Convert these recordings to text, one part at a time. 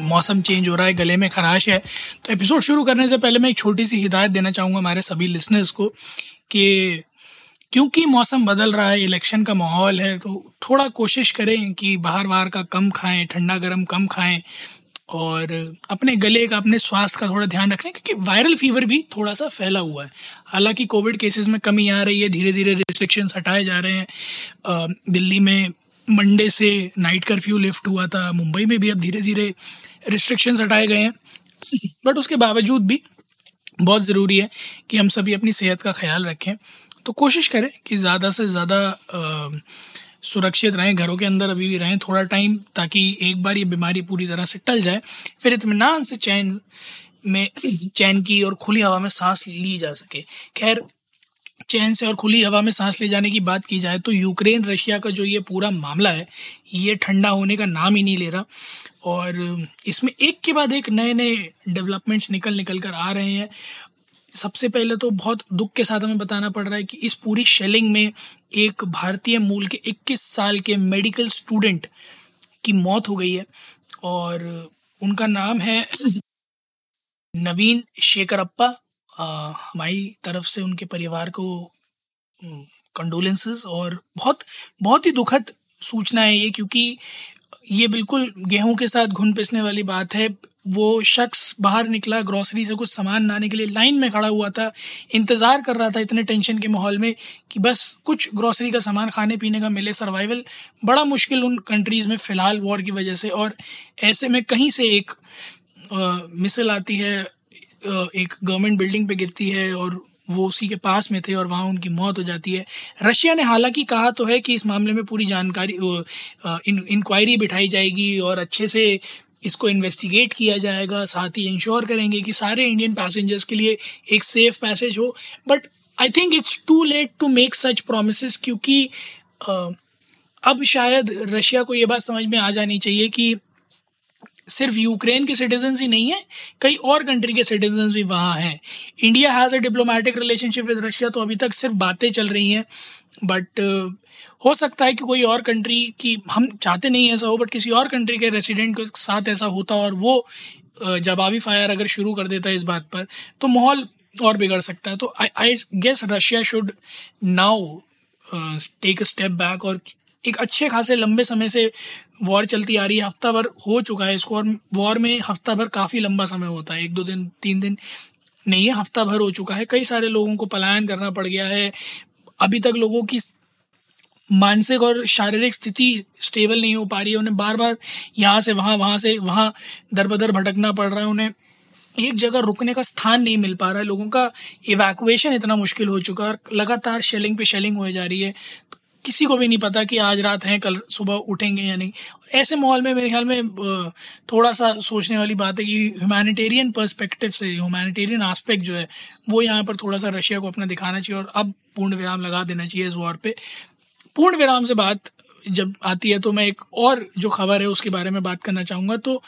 मौसम चेंज हो रहा है, गले में खराश है। तो एपिसोड शुरू करने से पहले मैं एक छोटी सी हिदायत देना चाहूँगा हमारे सभी लिसनर्स को कि क्योंकि मौसम बदल रहा है इलेक्शन का माहौल है तो थोड़ा कोशिश करें कि बाहर बाहर का कम खाएँ, ठंडा गर्म कम खाएँ और अपने गले का, अपने स्वास्थ्य का थोड़ा ध्यान रखें क्योंकि वायरल फीवर भी थोड़ा सा फैला हुआ है। हालाँकि कोविड केसेस में कमी आ रही है धीरे धीरे रिस्ट्रिक्शंस हटाए जा रहे हैं। दिल्ली में मंडे से नाइट कर्फ्यू लिफ्ट हुआ था, मुंबई में भी अब धीरे धीरे रिस्ट्रिक्शंस हटाए गए हैं। बट उसके बावजूद भी बहुत ज़रूरी है कि हम सभी अपनी सेहत का ख्याल रखें। तो कोशिश करें कि ज़्यादा से ज़्यादा सुरक्षित रहें, घरों के अंदर अभी भी रहें थोड़ा टाइम ताकि एक बार ये बीमारी पूरी तरह से टल जाए, फिर इतमान से चैन में, चैन की और खुली हवा में सांस ली जा सके। खैर चैन से और खुली हवा में सांस ले जाने की बात की जाए तो यूक्रेन, रशिया का जो ये पूरा मामला है, ये ठंडा होने का नाम ही नहीं ले रहा। और इसमें एक के बाद एक नए नए डेवलपमेंट्स निकल निकल कर आ रहे हैं। सबसे पहले तो बहुत दुख के साथ हमें बताना पड़ रहा है कि इस पूरी शेलिंग में एक भारतीय मूल के 21 साल के मेडिकल स्टूडेंट की मौत हो गई है। और उनका नाम है नवीन शेखरप्पा। हमारी तरफ़ से उनके परिवार को कंडोलेंसेस और बहुत बहुत ही दुखद सूचना है ये, क्योंकि ये बिल्कुल गेहूँ के साथ घुन पिसने वाली बात है। वो शख्स बाहर निकला ग्रॉसरी से कुछ सामान लाने के लिए लाइन में खड़ा हुआ था, इंतज़ार कर रहा था इतने टेंशन के माहौल में कि बस कुछ ग्रॉसरी का सामान खाने पीने का मिले सर्वाइवल बड़ा मुश्किल उन कंट्रीज़ में फ़िलहाल वॉर की वजह से और ऐसे में कहीं से एक मिसल आती है एक गवर्नमेंट बिल्डिंग पे गिरती है और वो उसी के पास में थे और वहाँ उनकी मौत हो जाती है। रशिया ने हालाँकि कहा तो है कि इस मामले में पूरी जानकारी इंक्वायरी बिठाई जाएगी और अच्छे से इसको इन्वेस्टिगेट किया जाएगा। साथ ही इंश्योर करेंगे कि सारे इंडियन पैसेंजर्स के लिए एक सेफ़ पैसेज हो। But I think it's too late to make such promise क्योंकि अब शायद रशिया को ये बात समझ में आ जानी चाहिए कि सिर्फ़ यूक्रेन के सिटीजन्स ही नहीं है, कई और कंट्री के सिटीजन्स भी वहाँ हैं। India has a diplomatic relationship with Russia तो अभी तक सिर्फ़ बातें चल रही हैं। बट हो सकता है कि कोई और कंट्री की, हम चाहते नहीं ऐसा हो बट किसी और कंट्री के रेसिडेंट के साथ ऐसा होता और वो जवाबी फायर अगर शुरू कर देता है इस बात पर तो माहौल और बिगड़ सकता है। तो I I guess Russia should now take a step back और एक अच्छे खासे लंबे समय से वॉर चलती आ रही है। हफ़्ता भर हो चुका है इसको और वॉर में हफ़्ता भर काफ़ी लंबा समय होता है। एक, दो दिन, तीन दिन नहीं है हफ़्ता भर हो चुका है। कई सारे लोगों को पलायन करना पड़ गया है। अभी तक लोगों की मानसिक और शारीरिक स्थिति स्टेबल नहीं हो पा रही है। उन्हें बार बार यहाँ से, वहाँ वहाँ से, वहाँ दर बदर भटकना पड़ रहा है। उन्हें एक जगह रुकने का स्थान नहीं मिल पा रहा है। लोगों का इवैक्यूएशन इतना मुश्किल हो चुका है लगातार शेलिंग पे शेलिंग हो जा रही है। किसी को भी नहीं पता कि आज रात है, कल सुबह उठेंगे या नहीं। ऐसे माहौल में मेरे ख्याल में थोड़ा सा सोचने वाली बात है कि ह्यूमैनिटेरियन पर्सपेक्टिव से ह्यूमैनिटेरियन आस्पेक्ट जो है, वो यहाँ पर थोड़ा सा रशिया को अपना दिखाना चाहिए और अब पूर्ण विराम लगा देना चाहिए इस वॉर पे। पूर्ण विराम से बात जब आती है तो मैं एक और जो खबर है उसके बारे में बात करना चाहूँगा तो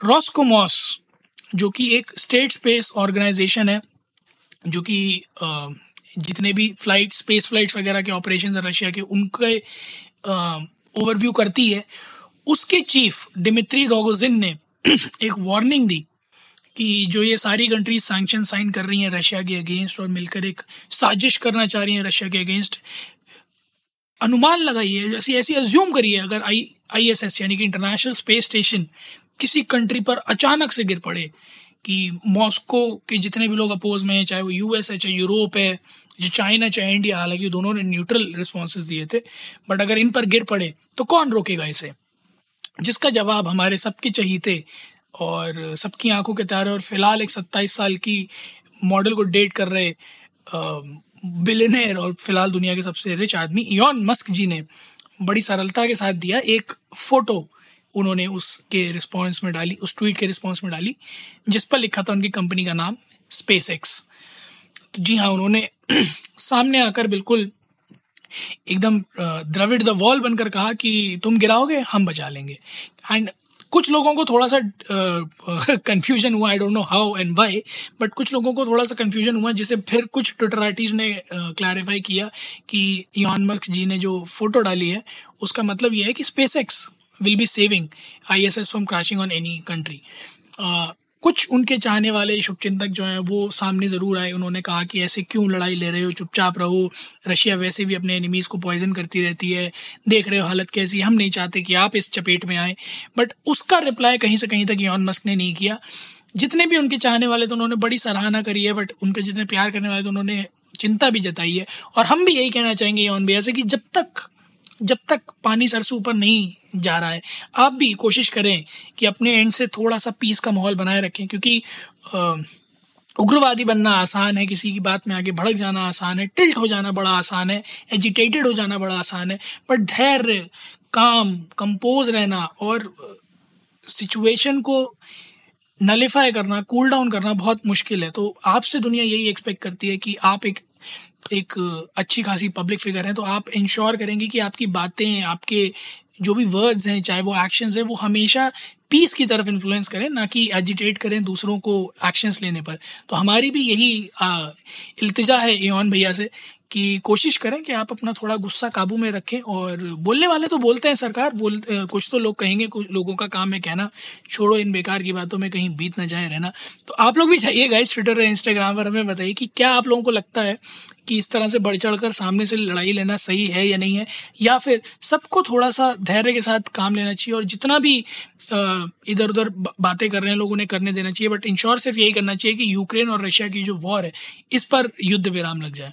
रॉस्कोमॉस जो कि एक स्टेट स्पेस ऑर्गेनाइजेशन है, जो कि जितने भी फ़्लाइट स्पेस फ्लाइट्स वगैरह के ऑपरेशन है रशिया के, उनके ओवरव्यू करती है। उसके चीफ डिमित्री रोगोजिन ने एक वार्निंग दी कि जो ये सारी कंट्रीज़ सैंक्शन साइन कर रही हैं रशिया के अगेंस्ट और मिलकर एक साजिश करना चाह रही हैं रशिया के अगेंस्ट अनुमान लगाइए जैसे ऐसी अज्यूम करिए, अगर आई आई एस एस यानी कि इंटरनेशनल स्पेस स्टेशन किसी कंट्री पर अचानक से गिर पड़े कि मॉस्को के जितने भी लोग अपोज में हैं, चाहे वो यूएस है, चाहे यूरोप है, जो चाइना, चाहे इंडिया, हालाँकि दोनों ने न्यूट्रल रिस्पॉन्सेज दिए थे बट अगर इन पर गिर पड़े तो कौन रोकेगा इसे? जिसका जवाब हमारे सबके चहीते और सबकी आँखों के तारे और फ़िलहाल एक सत्ताईस साल की मॉडल को डेट कर रहे बिलेनर और फ़िलहाल दुनिया के सबसे रिच आदमी इयॉन मस्क जी ने बड़ी सरलता के साथ दिया एक फ़ोटो उन्होंने उसके रिस्पॉन्स में डाली, उस ट्वीट के रिस्पॉन्स में डाली, जिस पर लिखा था उनकी कंपनी का नाम स्पेस एक्स तो जी हाँ उन्होंने सामने आकर बिल्कुल एकदम द्रविड द वॉल बनकर कहा कि तुम गिराओगे, हम बचा लेंगे। एंड कुछ लोगों को थोड़ा सा कन्फ्यूज़न हुआ I don't know how and why but कुछ लोगों को थोड़ा सा कन्फ्यूज़न हुआ, जिसे फिर कुछ ट्विटराइटीज़ ने क्लैरिफाई किया कि ईन मक्स जी ने जो फ़ोटो डाली है, उसका मतलब ये है कि SpaceX will be saving I S S from crashing on any country कुछ उनके चाहने वाले शुभचिंतक जो हैं, वो सामने ज़रूर आए। उन्होंने कहा कि ऐसे क्यों लड़ाई ले रहे हो? चुपचाप रहो। रशिया वैसे भी अपने एनिमीज़ को पॉइजन करती रहती है। देख रहे हो हालत कैसी हम नहीं चाहते कि आप इस चपेट में आए। बट उसका रिप्लाई कहीं से कहीं तक यौन मस्क ने नहीं किया। जितने भी उनके चाहने वाले तो उन्होंने बड़ी सराहना करी है बट उनके जितने प्यार करने वाले तो उन्होंने चिंता भी जताई है। और हम भी यही कहना चाहेंगे यौन भैया से कि जब तक जब तक पानी सर से ऊपर नहीं जा रहा है। आप भी कोशिश करें कि अपने एंड से थोड़ा सा पीस का माहौल बनाए रखें, क्योंकि उग्रवादी बनना आसान है, किसी की बात में आगे भड़क जाना आसान है टिल्ट हो जाना बड़ा आसान है एजिटेटेड हो जाना बड़ा आसान है बट धैर्य, काम कंपोज रहना और सिचुएशन को नलीफाई करना कूल डाउन करना बहुत मुश्किल है। तो आपसे दुनिया यही एक्सपेक्ट करती है कि आप एक एक अच्छी खासी पब्लिक फिगर हैं तो आप इंश्योर करेंगे कि आपकी बातें, आपके जो भी वर्ड्स हैं, चाहे वो एक्शंस हैं, वो हमेशा पीस की तरफ़ इन्फ्लुएंस करें, ना कि एजिटेट करें दूसरों को एक्शंस लेने पर। तो हमारी भी यही इल्तिजा है एन भैया से कि कोशिश करें कि आप अपना थोड़ा गुस्सा काबू में रखें और बोलने वाले तो बोलते हैं सरकार, बोल कुछ तो लोग कहेंगे, कुछ लोगों का काम है कहना, छोड़ो इन बेकार की बातों में कहीं बीत ना जाए रहना। तो आप लोग भी जाइए गाइस ट्विटर और इंस्टाग्राम पर हमें बताइए कि क्या आप लोगों को लगता है कि इस तरह से बढ़ चढ़ कर सामने से लड़ाई लेना सही है या नहीं है? या फिर सबको थोड़ा सा धैर्य के साथ काम लेना चाहिए और जितना भी इधर उधर बातें कर रहे हैं लोग उन्हें करने देना चाहिए बट इंश्योर सिर्फ़ यही करना चाहिए कि यूक्रेन और रशिया की जो वॉर है, इस पर युद्ध विराम लग जाए।